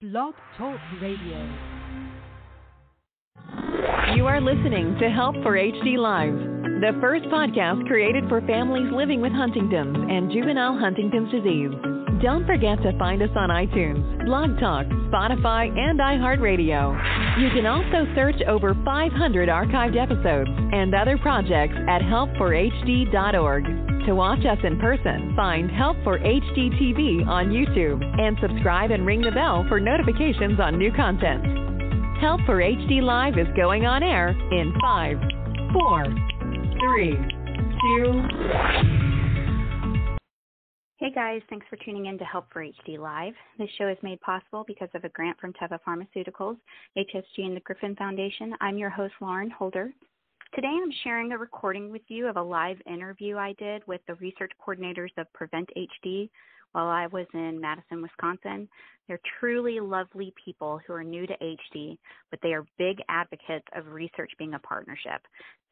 Blog Talk Radio. You are listening to Help for HD Live, the first podcast created for families living with Huntington's and juvenile Huntington's disease. Don't forget to find us on iTunes, Blog Talk, Spotify, and iHeartRadio. You can also search over 500 archived episodes and other projects at help4hd.org. To watch us in person, find Help for HD TV on YouTube and subscribe and ring the bell for notifications on new content. Help for HD Live is going on air in 5, 4, 3, 2, Hey guys, thanks for tuning in to Help for HD Live. This show is made possible because of a grant from Teva Pharmaceuticals, HSG, and the Griffin Foundation. I'm your host, Lauren Holder. Today I'm sharing a recording with you of a live interview I did with the research coordinators of Prevent HD while I was in Madison, Wisconsin. They're truly lovely people who are new to HD, but they are big advocates of research being a partnership.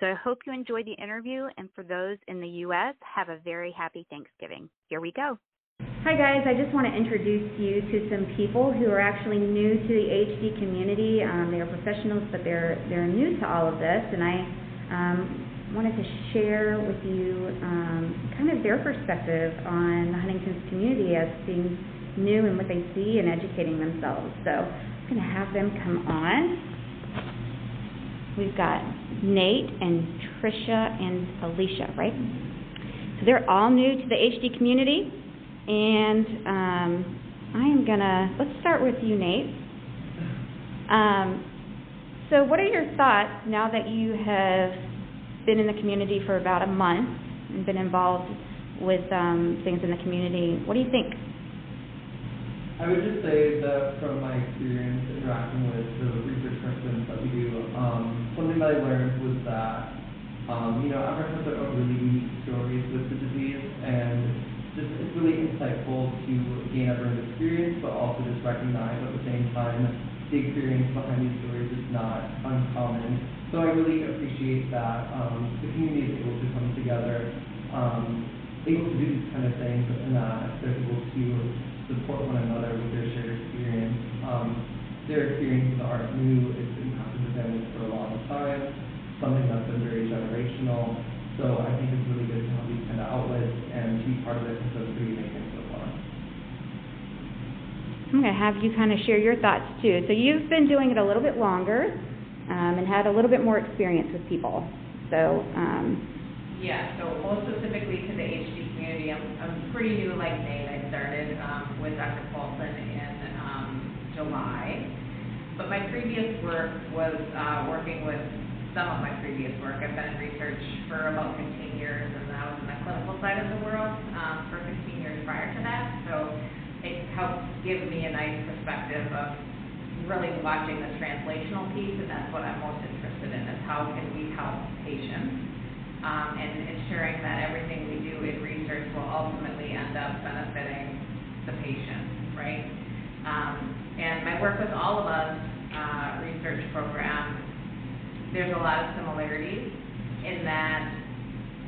So I hope you enjoyed the interview, and for those in the U.S., have a very happy Thanksgiving. Here we go. Hi guys, I just want to introduce you to some people who are actually new to the HD community. Um, they are professionals, but they're they're new to all of this, and I um, wanted to share with you um, kind of their perspective on the Huntington's community as being new and what they see and educating themselves. So I'm going to have them come on. We've got Nate and Trisha and Alicia, right? So they're all new to the HD community, and um, I am gonna let's start with you, Nate. Um, so, what are your thoughts now that you have been in the community for about a month and been involved with um, things in the community. What do you think? I would just say that from my experience interacting with the research persons that we do, um, something that I learned was that, um, you know, everyone has their really unique stories with the disease, and just it's really insightful to gain everyone's experience, but also just recognize at the same time the experience behind these stories is not uncommon so I really appreciate that um, the community is able to come together, um, able to do these kind of things, and that they're able to support one another with their shared experience. Um, their experiences aren't new; it's been passed to families for a long time. Something that's been very generational. So I think it's really good to have these kind of outlets and be part of it because it's so far. I'm going to have you kind of share your thoughts too. So you've been doing it a little bit longer um, and had a little bit more experience with people. So. Um, yeah, so most specifically to the HD community, I'm, I'm pretty new like Nate. I started um, with Dr. Paulson in um, July. But my previous work was uh, working with some of my previous work. I've been in research for about 15 years, and I was in the clinical side of the world um, for 15 years prior to that. So it helps give me a nice perspective of really watching the translational piece, and that's what I'm most interested in, is how can we help patients, um, and ensuring that everything we do in research will ultimately end up benefiting the patient, right? Um, and my work with all of us uh, research program, there's a lot of similarities in that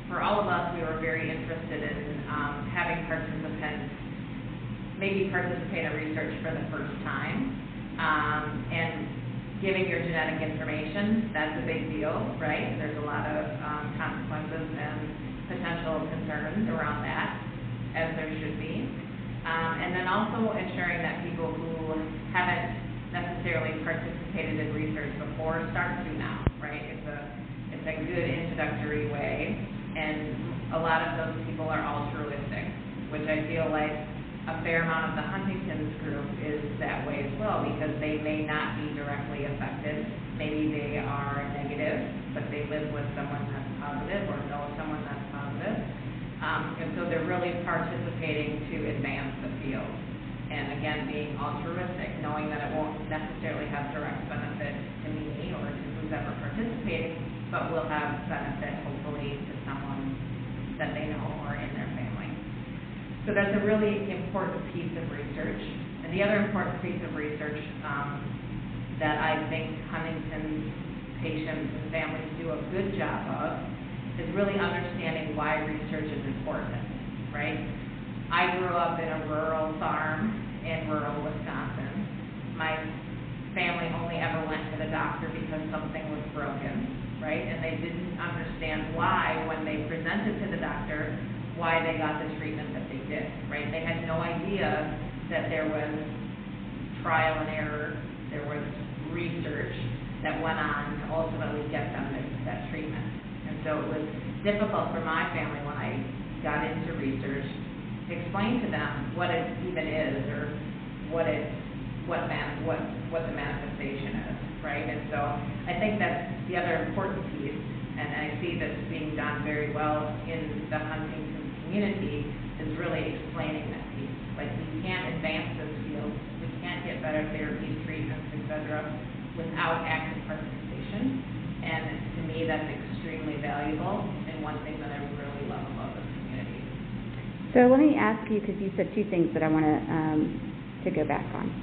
for all of us, we were very interested in um, having participants maybe participate in research for the first time um, and giving your genetic information, that's a big deal, right? There's a lot of um, consequences and potential concerns around that, as there should be. Um, and then also ensuring that people who haven't necessarily participated in research before start to now, right? It's a it's a good introductory way, and a lot of those people are altruistic, which I feel like a fair amount of the Huntington's group is that way as well because they may not be directly affected. Maybe they are negative, but they live with someone that's positive or know someone that's positive. Um, and so they're really participating to advance the field. And again, being altruistic, knowing that it won't necessarily have direct benefit to me or to who's ever participating, but will have benefit hopefully to someone that they know or in their family. So that's a really important piece of research. And the other important piece of research um, that I think Huntington's patients and families do a good job of is really understanding why research is important, right? I grew up in a rural farm in rural Wisconsin. My family only ever went to the doctor because something was broken, right? And they didn't understand why, when they presented to the doctor, why they got the treatment that they did, right? They had no idea that there was trial and error, there was research that went on to ultimately get them that, that treatment. And so it was difficult for my family when I got into research to explain to them what it even is or what it what man what what the manifestation is, right? And so I think that's the other important piece, and I see this being done very well in the Huntington community is really explaining that piece. Like we can't advance this field, we can't get better therapies, treatments, et cetera, without active participation. And to me, that's extremely valuable and one thing that I really love about this community. So let me ask you, because you said two things that I want to um, to go back on.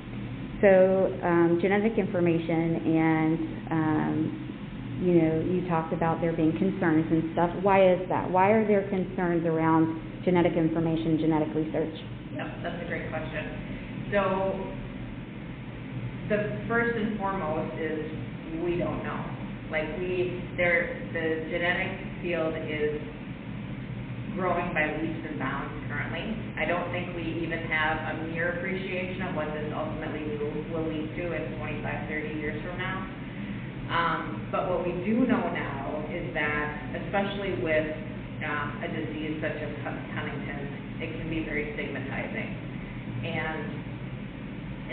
So um, genetic information and um, you know you talked about there being concerns and stuff. Why is that? Why are there concerns around genetic information, genetic research? Yep, that's a great question. So the first and foremost is we don't know. Like we, there, the genetic field is growing by leaps and bounds currently. I don't think we even have a mere appreciation of what this ultimately will, will lead to in 25, 30 years from now. Um, but what we do know now is that, especially with um, a disease such as Huntington's, it can be very stigmatizing. And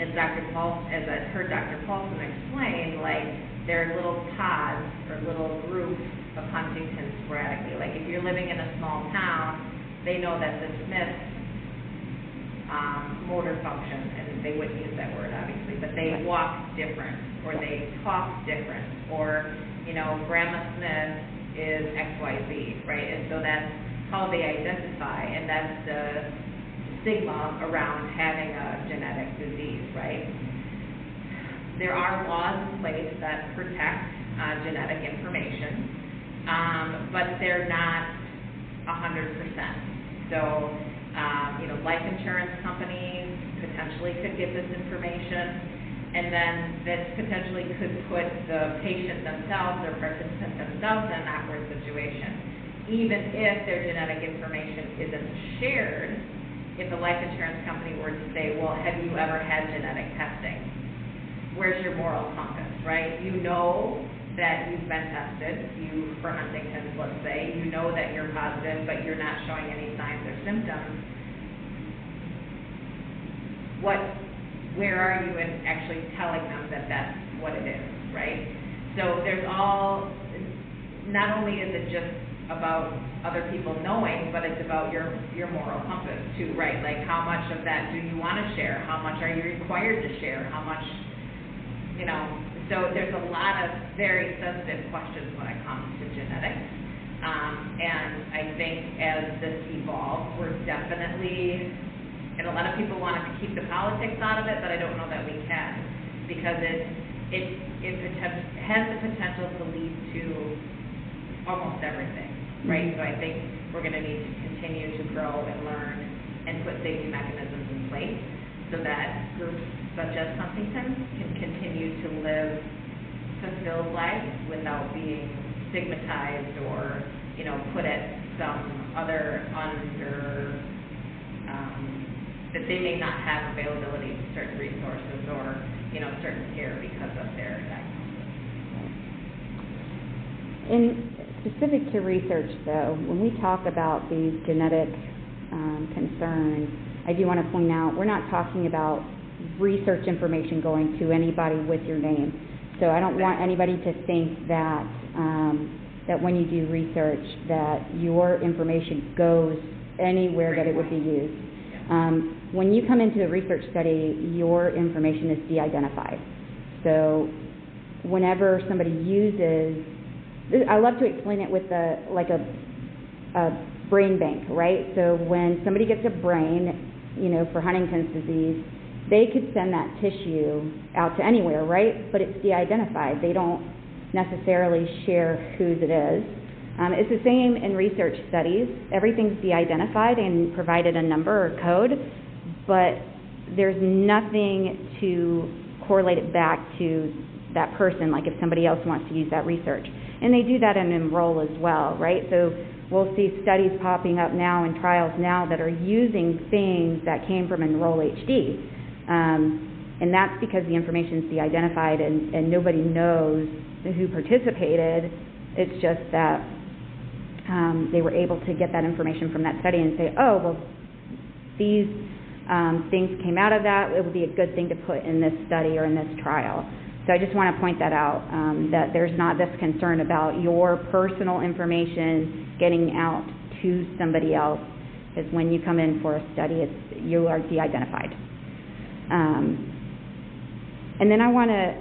as Dr. Paul, as I heard Dr. Paulson explain, like there are little pods or little groups of Huntington sporadically. Like if you're living in a small town, they know that the Smiths um, motor function, they wouldn't use that word obviously, but they walk different, or they talk different, or you know, Grandma Smith is X Y Z, right? And so that's how they identify, and that's the stigma around having a genetic disease, right? There are laws in place that protect uh, genetic information, um, but they're not 100%. So, um, you know, life insurance companies potentially could get this information, and then this potentially could put the patient themselves or participant themselves in an awkward situation. Even if their genetic information isn't shared, if a life insurance company were to say, well, have you ever had genetic testing? Where's your moral compass, right? You know that you've been tested, you for Huntington's, let's say, you know that you're positive, but you're not showing any signs or symptoms. What, where are you in actually telling them that that's what it is, right? So there's all, not only is it just about other people knowing, but it's about your your moral compass too, right? Like how much of that do you want to share? How much are you required to share? How much, you know? So there's a lot of very sensitive questions when it comes to genetics. Um, and I think as this evolves, we're definitely, and a lot of people want to keep the politics out of it, but I don't know that we can because it it it has the potential to lead to almost everything right? So I think we're going to need to continue to grow and learn and put safety mechanisms in place so that groups such as Huntington can continue to live fulfilled life without being stigmatized or, you know, put at some other under, um, that they may not have availability to certain resources or, you know, certain care because of their diagnosis. In specific to research, though, when we talk about these genetic um, concerns, I do want to point out we're not talking about research information going to anybody with your name. So I don't want anybody to think that um, that when you do research that your information goes anywhere that it would be used. Um, when you come into a research study, your information is de-identified. So whenever somebody uses I love to explain it with a like a, a brain bank, right? So when somebody gets a brain, you know, for Huntington's disease, they could send that tissue out to anywhere, right? But it's de-identified. They don't necessarily share whose it is. Um, it's the same in research studies. Everything's de-identified and provided a number or code, but there's nothing to correlate it back to that person, like if somebody else wants to use that research. And they do that in Enroll as well, right? So we'll see studies popping up now and trials now that are using things that came from Enroll HD. Um, and that's because the information is de-identified and, and nobody knows who participated. It's just that um, they were able to get that information from that study and say, oh, well, these um, things came out of that. It would be a good thing to put in this study or in this trial. So I just want to point that out, um, that there's not this concern about your personal information getting out to somebody else, because when you come in for a study, it's, you are de-identified. Um, and then I want to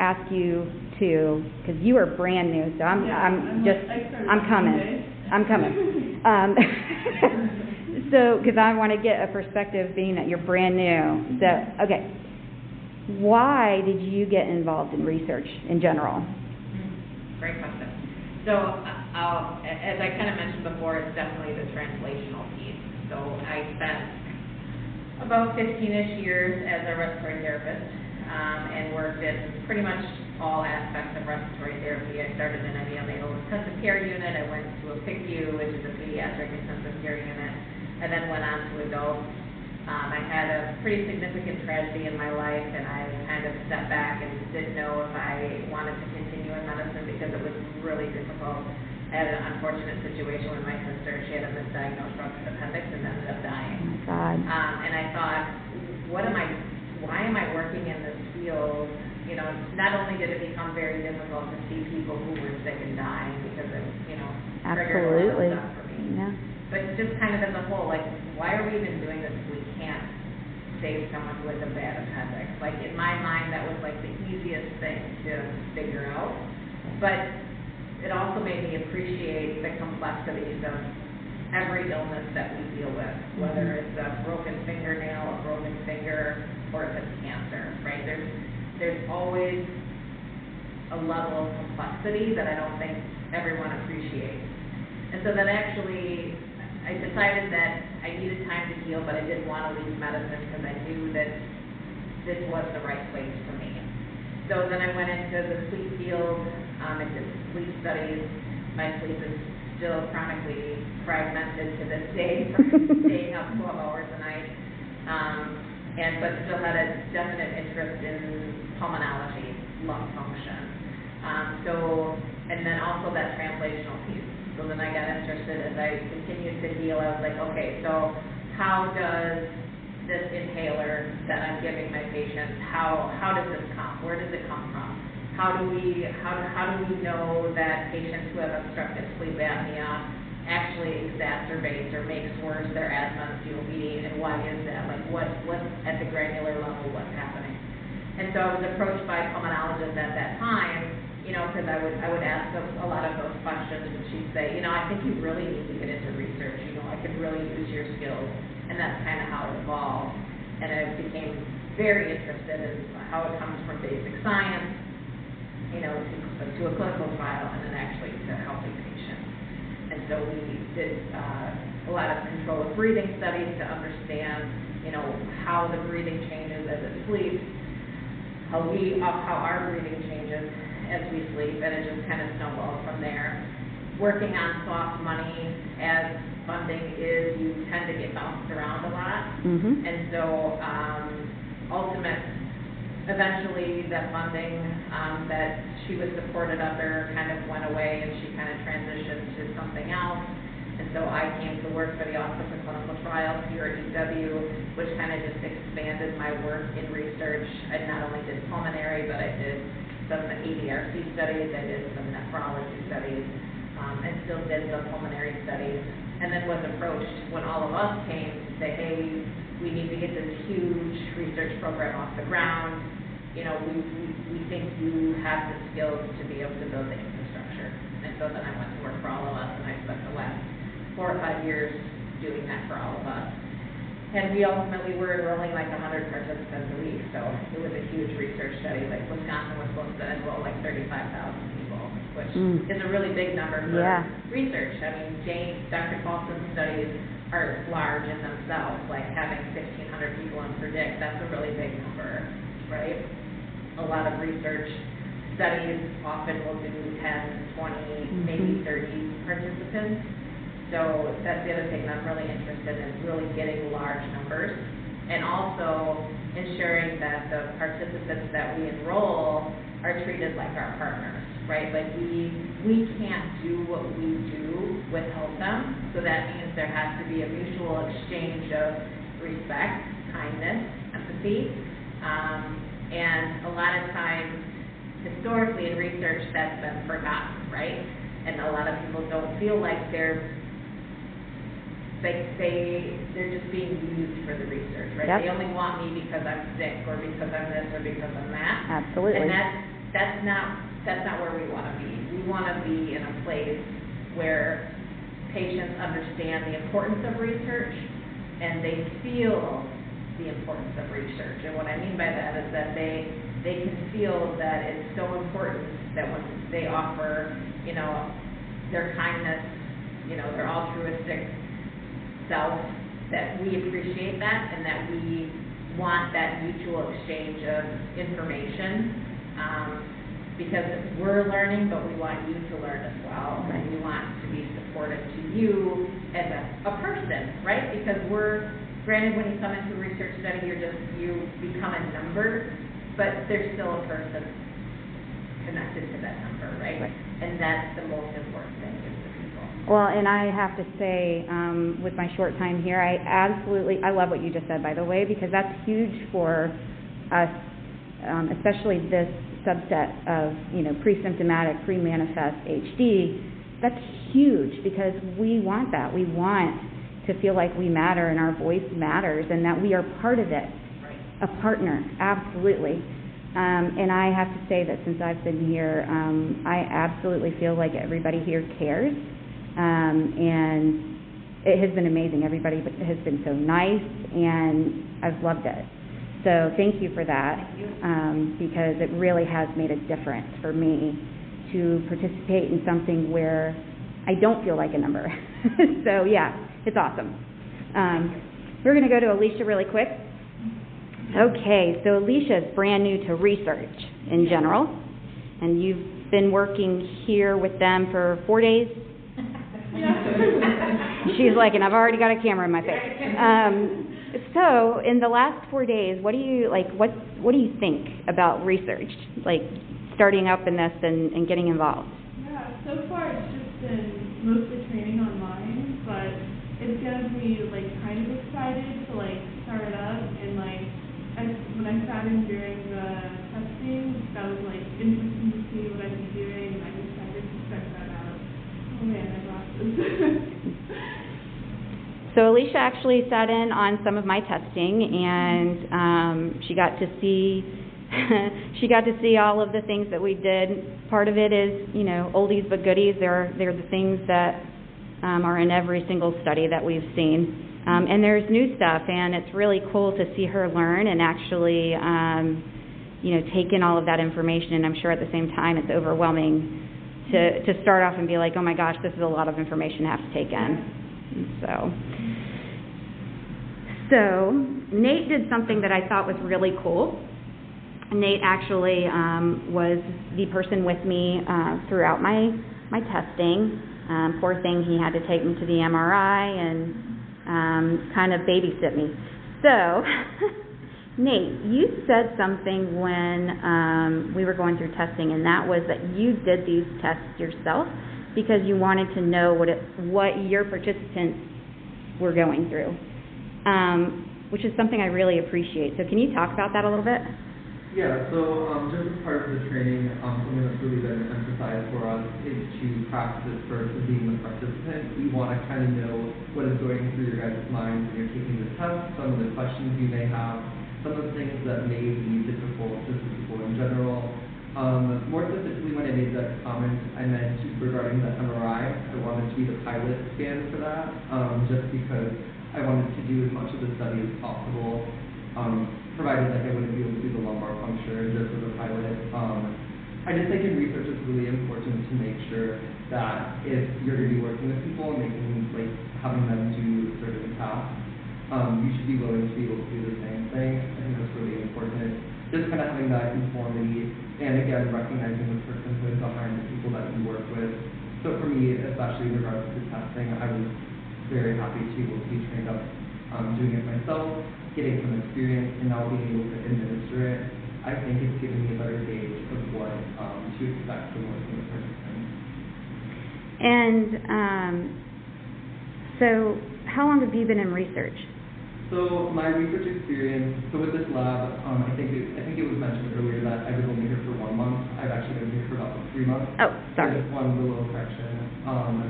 ask you to, because you are brand new, so I'm, Yeah, I'm I'm just, like- I started I'm coming. I'm coming. Um, so, because I want to get a perspective being that you're brand new. So, okay. Why did you get involved in research in general? Great question. So, uh, as I kind of mentioned before, it's definitely the translational piece. So I spent about fifteen-ish years as a respiratory therapist, um, and worked in pretty much all aspects of respiratory therapy. I started in a neonatal intensive care unit, I went to a PICU, which is a pediatric intensive care unit, and then went on to adults. Um, I had a pretty significant tragedy in my life, and I kind of stepped back and didn't know if I wanted to continue in medicine because it was really difficult. I had an unfortunate situation with my sister. She had a misdiagnosed ruptured appendix and ended up Oh dying. my God. Um, and I thought, what am I, why am I working in this field? You know, not only did it become very difficult to see people who were sick and dying because it, you know, triggered a lot of Absolutely. stuff for me. Yeah. But just kind of as a whole, like, why are we even doing this if we can't save someone with a bad appendix? Like, in my mind, that was like the easiest thing to figure out. But it also made me appreciate the complexities of every illness that we deal with, whether mm-hmm. it's a broken fingernail, a broken finger, or if it's cancer, right? There's, there's always a level of complexity that I don't think everyone appreciates. And so then actually, I decided that I needed time to heal, but I didn't want to leave medicine because I knew that this was the right place for me. So then I went into the sleep field, um, I did sleep studies. My sleep is still chronically fragmented to this day from staying up 12 hours a night. Um, and, but still had a definite interest in pulmonology, lung function. Um, so, and then also that translational piece. So then I got interested as I continued to heal. I was like, okay, so how does this inhaler that I'm giving my patients, how how does this come? Where does it come from? How do we how how do we know that patients who have obstructive sleep apnea actually exacerbates or makes worse their asthma and COPD, and why is that? Like what what at the granular level what's happening? And so I was approached by a pulmonologist at that time, you know, because I would I would ask a, a lot of those questions, and she'd say, you know, I think you really need to get into research. You know, I could really use your skills, and that's kind of how it evolved. And I became very interested in how it comes from basic science, you know, to, to a clinical trial, and then actually to helping patients. And so we did uh, a lot of controlled breathing studies to understand, you know, how the breathing changes as it sleeps, how we, how our breathing changes as we sleep, and it just kind of snowballed from there. Working on soft money as funding is, you tend to get bounced around a lot. Mm-hmm. And so, um, ultimate, eventually, that funding, um, that she was supported under kind of went away and she kind of transitioned to something else. And so I came to work for the Office of Clinical Trials here at UW, which kind of just expanded my work in research. I not only did pulmonary, but I did some ADRC studies, I did some nephrology studies, um, and still did some pulmonary studies. And then was approached when all of us came to say, hey, we, we need to get this huge research program off the ground. You know, we, we, we think you have the skills to be able to build the infrastructure. And so then I went to work for all of us, and I spent the last four or five years doing that for all of us. And we ultimately were enrolling like 100 participants a week, so it was a huge research study. Like Wisconsin was supposed to enroll like 35,000 people, which Mm. is a really big number for Yeah. research. I mean, Jane, Dr. Paulson's studies are large in themselves, like having 1,500 people in Predict, that's a really big number, right? A lot of research studies often will do 10, 20, maybe 30 participants. So that's the other thing that I'm really interested in, is really getting large numbers. And also ensuring that the participants that we enroll are treated like our partners, right? Like we, we can't do what we do without them. So that means there has to be a mutual exchange of respect, kindness, empathy. Um, and a lot of times, historically in research, that's been forgotten, right? And a lot of people don't feel like they're they they they're just being used for the research, right? Yep. They only want me because I'm sick or because I'm this or because I'm that. Absolutely. And that's that's not that's not where we want to be. We want to be in a place where patients understand the importance of research and they feel the importance of research. And what I mean by that is that they they can feel that it's so important that when they offer, you know, their kindness, you know, their altruistic self, that we appreciate that and that we want that mutual exchange of information. Um, because we're learning, but we want you to learn as well. And we want to be supportive to you as a, a person, right? Because we're, granted, when you come into a research study, you're just, you become a number, but there's still a person connected to that number, right? Right. And that's the most important thing is the people. Well, and I have to say, um, with my short time here, I absolutely, I love what you just said, by the way, because that's huge for us, um, especially this subset of, you know, pre-symptomatic, pre-manifest HD. That's huge because we want that. We want to feel like we matter and our voice matters and that we are part of it. A partner, absolutely. Um, and I have to say that since I've been here, um, I absolutely feel like everybody here cares. Um, and it has been amazing. Everybody has been so nice, and I've loved it. So thank you for that, um, because it really has made a difference for me to participate in something where I don't feel like a number. so yeah, it's awesome. Um, we're going to go to Alicia really quick. Okay, so Alicia is brand new to research in general, and you've been working here with them for four days. She's like, and I've already got a camera in my face. Um, so, in the last four days, what do you like? What What do you think about research, like starting up in this and, and getting involved? Yeah, so far it's just been mostly training online, but it's gonna be like kind of excited to like start up and like I, when I sat in during the testing, that was like interesting to see what I'd be doing and I decided to check that out. Oh man, I lost this. So Alicia actually sat in on some of my testing, and um, she got to see she got to see all of the things that we did. Part of it is, you know, oldies but goodies. They're they're the things that um, are in every single study that we've seen, um, and there's new stuff, and it's really cool to see her learn and actually, um, you know, take in all of that information. And I'm sure at the same time, it's overwhelming to to start off and be like, oh my gosh, this is a lot of information to have to take in. So. So Nate did something that I thought was really cool. Nate actually um, was the person with me uh, throughout my my testing. Um, poor thing, he had to take me to the MRI and um, kind of babysit me. So, Nate, you said something when um, we were going through testing, and that was that you did these tests yourself because you wanted to know what it, what your participants were going through um, which is something I really appreciate. So can you talk about that a little bit? Yeah, so um, just as part of the training, um, something that's really been emphasized for us is to practice first of being the participant. We want to kind of know what is going through your guys' minds when you're taking the test, some of the questions you may have, some of the things that difficult to people in general. Um, more specifically, when I made that comment, I meant regarding the MRI. I wanted to be the pilot scan for that, um, just because I wanted to do as much of the study as possible, um, provided that I wouldn't be able to do the lumbar puncture just as a pilot. Um, I just think in research it's really important to make sure that if you're going to be working with people and making like having them do certain tasks, um, you should be willing to be able to do the same thing. I think that's really important. just kind of having that conformity, and again, recognizing the personhood behind the people that you work with. So for me, especially in regards to testing, I was very happy to be able to be trained up um, doing it myself, getting some experience, and now being able to administer it. I think it's given me a better gauge of what um, to expect from working with participants. And um, so, how long have you been in research? So my research experience, so with this lab, um, I think it, I think it was mentioned earlier that I was only here for one month. I've actually been here for about three months. Oh, sorry. Just a little correction. Um,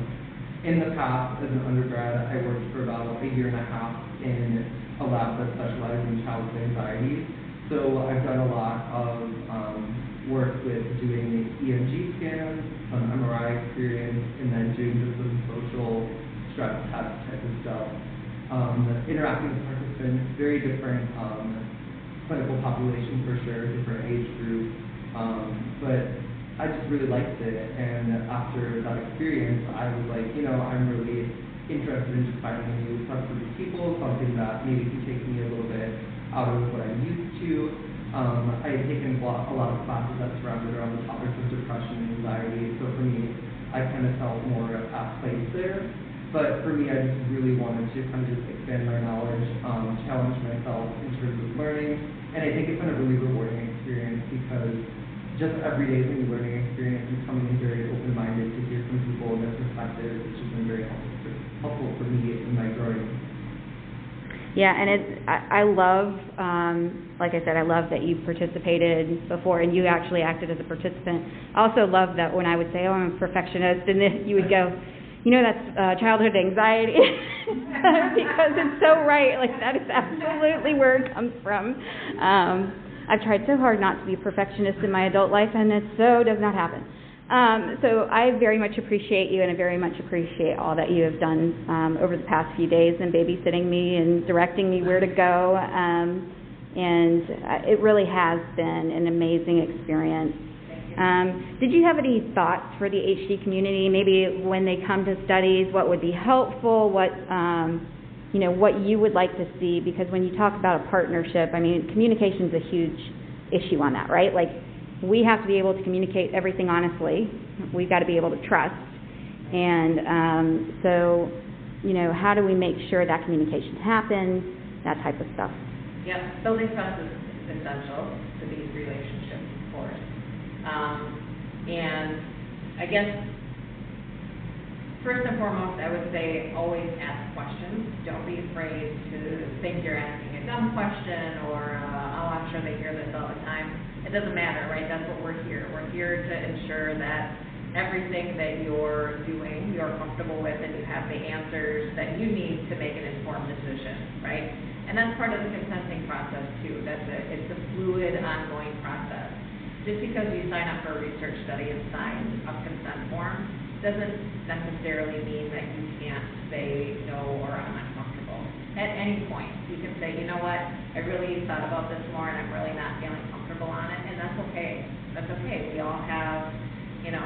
in the past, as an undergrad, I worked for about a year and a half in a lab that specializes in childhood anxiety. So I've done a lot of um, work with doing EMG scans, some MRI experience, and then doing just some social stress test type of stuff um, interacting with participants, very different um, clinical population for sure, different age group. Um, but I just really liked it, and after that experience, I was like, you know, I'm really interested in just finding a new subgroup of people, something that maybe can take me a little bit out of what I'm used to. Um, I had taken a lot, a lot of classes that surrounded around the topics of depression and anxiety, so for me, I kind of felt more at place there. But for me, I just really wanted to kind of just expand my knowledge, um, challenge myself in terms of learning, and I think it's been a really rewarding experience because just every day is a new learning experience and coming in very open-minded to hear from people and their perspectives, it's just been very helpful for, helpful for me in my growing. Yeah, and it's I, I love, um, like I said, I love that you participated before and you actually acted as a participant. I also love that when I would say, "Oh, I'm a perfectionist," and then you would go you know that's uh, childhood anxiety because it's so right. Like that is absolutely where it comes from. Um, I've tried so hard not to be a perfectionist in my adult life, and it so does not happen. Um, so I very much appreciate you, and I very much appreciate all that you have done um, over the past few days and babysitting me and directing me where to go. Um, and uh, it really has been an amazing experience. Um, did you have any thoughts for the HD community? Maybe when they come to studies, what would be helpful? What um, you know, what you would like to see? Because when you talk about a partnership, I mean, communication is a huge issue on that, right? Like, we have to be able to communicate everything honestly. We've got to be able to trust, and um, so, you know, how do we make sure that communication happens? That type of stuff. Yeah, building trust is essential to these relationships, of course. Um, and I guess first and foremost, I would say always ask questions. Don't be afraid to think you're asking a dumb question or, uh, oh, I'm sure they hear this all the time. It doesn't matter, right? That's what we're here. We're here to ensure that everything that you're doing, you're comfortable with, and you have the answers that you need to make an informed decision, right? And that's part of the consenting process too. That's a, it's a fluid, ongoing process just because you sign up for a research study and sign a consent form doesn't necessarily mean that you can't say no or I'm uncomfortable. At any point, you can say, you know what, I really thought about this more and I'm really not feeling comfortable on it, and that's okay. That's okay. We all have, you know,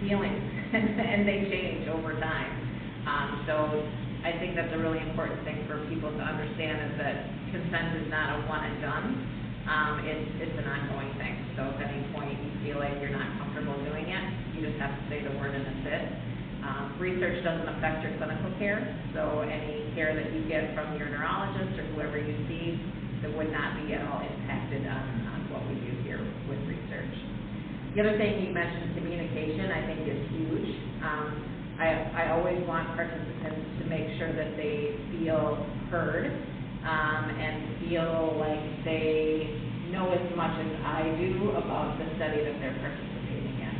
feelings, and they change over time. Um, so I think that's a really important thing for people to understand is that consent is not a one and done um, it's, it's an ongoing thing. So if at any point you feel like you're not comfortable doing it, you just have to say the word and that's it. Um, research doesn't affect your clinical care, so any care that you get from your neurologist or whoever you see, that would not be at all impacted on, on what we do here with research. The other thing you mentioned, communication, I think is huge. Um, I, I always want participants to make sure that they feel heard um, and feel like they know as much as I do about the study that they're participating in.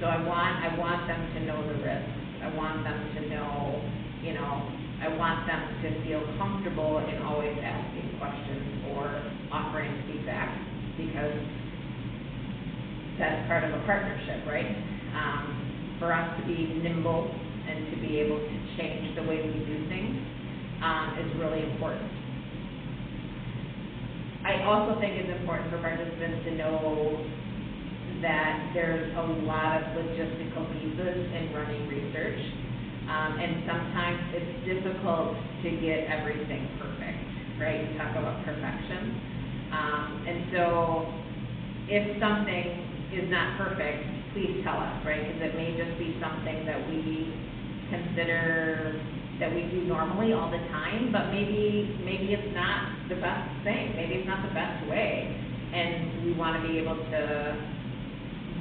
So I want I want them to know the risks. I want them to know, you know, I want them to feel comfortable in always asking questions or offering feedback because that's part of a partnership, right? Um, for us to be nimble and to be able to change the way we do things um, is really important. I also think it's important for participants to know that there's a lot of logistical pieces in running research. Um, and sometimes it's difficult to get everything perfect, right? You talk about perfection. Um, and so if something is not perfect, please tell us, right? Because it may just be something that we consider that we do normally all the time, but maybe maybe it's not the best thing. Maybe it's not the best way, and we want to be able to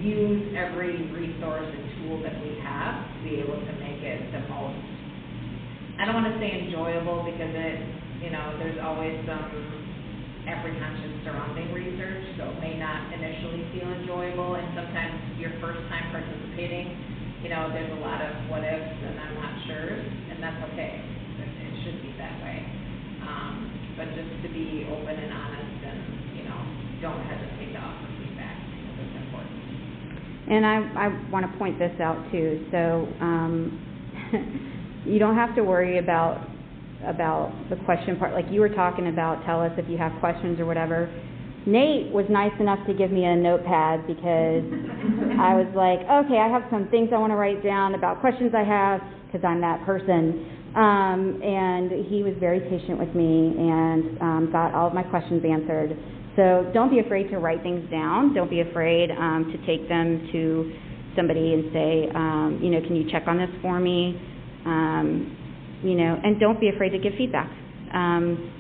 use every resource and tool that we have to be able to make it the most. I don't want to say enjoyable because it, you know, there's always some apprehension surrounding research, so it may not initially feel enjoyable, and sometimes your first time participating, you know, there's a lot of what ifs and I'm not sure, and that's okay. It, should be that way. Um, but just to be open and honest and, you know, don't hesitate to offer feedback because it's important. And I, I want to point this out too. So um, you don't have to worry about about the question part. Like you were talking about, tell us if you have questions or whatever. Nate was nice enough to give me a notepad because I was like, okay, I have some things I want to write down about questions I have because I'm that person. Um, and he was very patient with me and um, got all of my questions answered. So don't be afraid to write things down. Don't be afraid um, to take them to somebody and say, um, you know, can you check on this for me? Um, you know, and don't be afraid to give feedback. Um,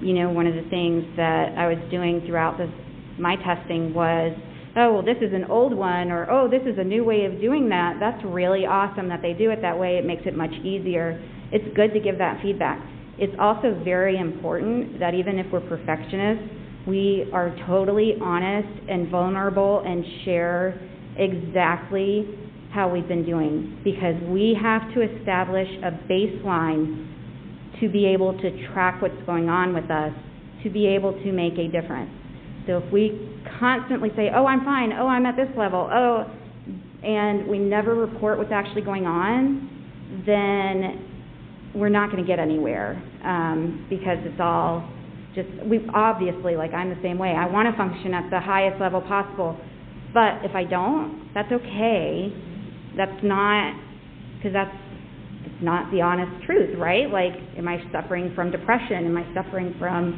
you know, one of the things that I was doing throughout this, my testing was, oh, well, this is an old one, or oh, this is a new way of doing that. That's really awesome that they do it that way. It makes it much easier. It's good to give that feedback. It's also very important that even if we're perfectionists, we are totally honest and vulnerable and share exactly how we've been doing because we have to establish a baseline to be able to track what's going on with us, to be able to make a difference. So if we constantly say, oh, I'm fine, oh, I'm at this level, oh, and we never report what's actually going on, then we're not going to get anywhere um, because it's all just, we obviously, like I'm the same way. I want to function at the highest level possible. But if I don't, that's okay. That's not, because that's it's not the honest truth, right? Like, am I suffering from depression? Am I suffering from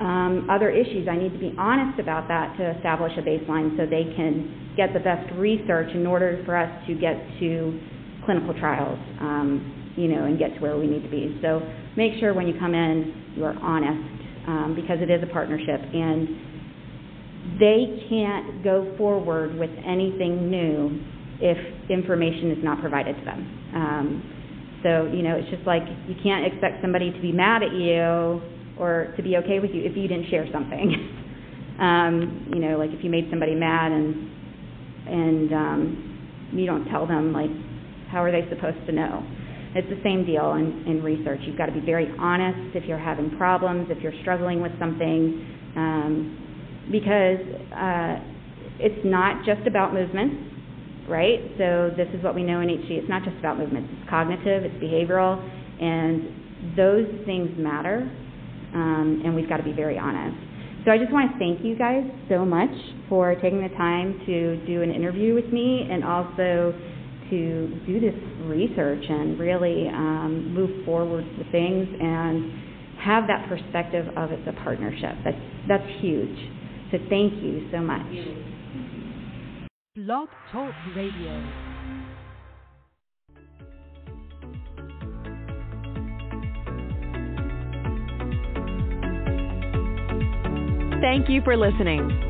um, other issues? I need to be honest about that to establish a baseline so they can get the best research in order for us to get to clinical trials, um, you know, and get to where we need to be. So make sure when you come in, you are honest um, because it is a partnership and they can't go forward with anything new if information is not provided to them. Um, so, you know, it's just like you can't expect somebody to be mad at you or to be okay with you if you didn't share something. um, you know, like if you made somebody mad and and um, you don't tell them, like, how are they supposed to know? It's the same deal in, in research. You've got to be very honest if you're having problems, if you're struggling with something, um, because uh, it's not just about movements right? So this is what we know in HD. It's not just about movements. It's cognitive, it's behavioral, and those things matter, um, and we've got to be very honest. So I just want to thank you guys so much for taking the time to do an interview with me and also to do this research and really um, move forward with things and have that perspective of it's a partnership. That's, that's huge. So thank you so much. Blog Talk Radio. Thank you for listening.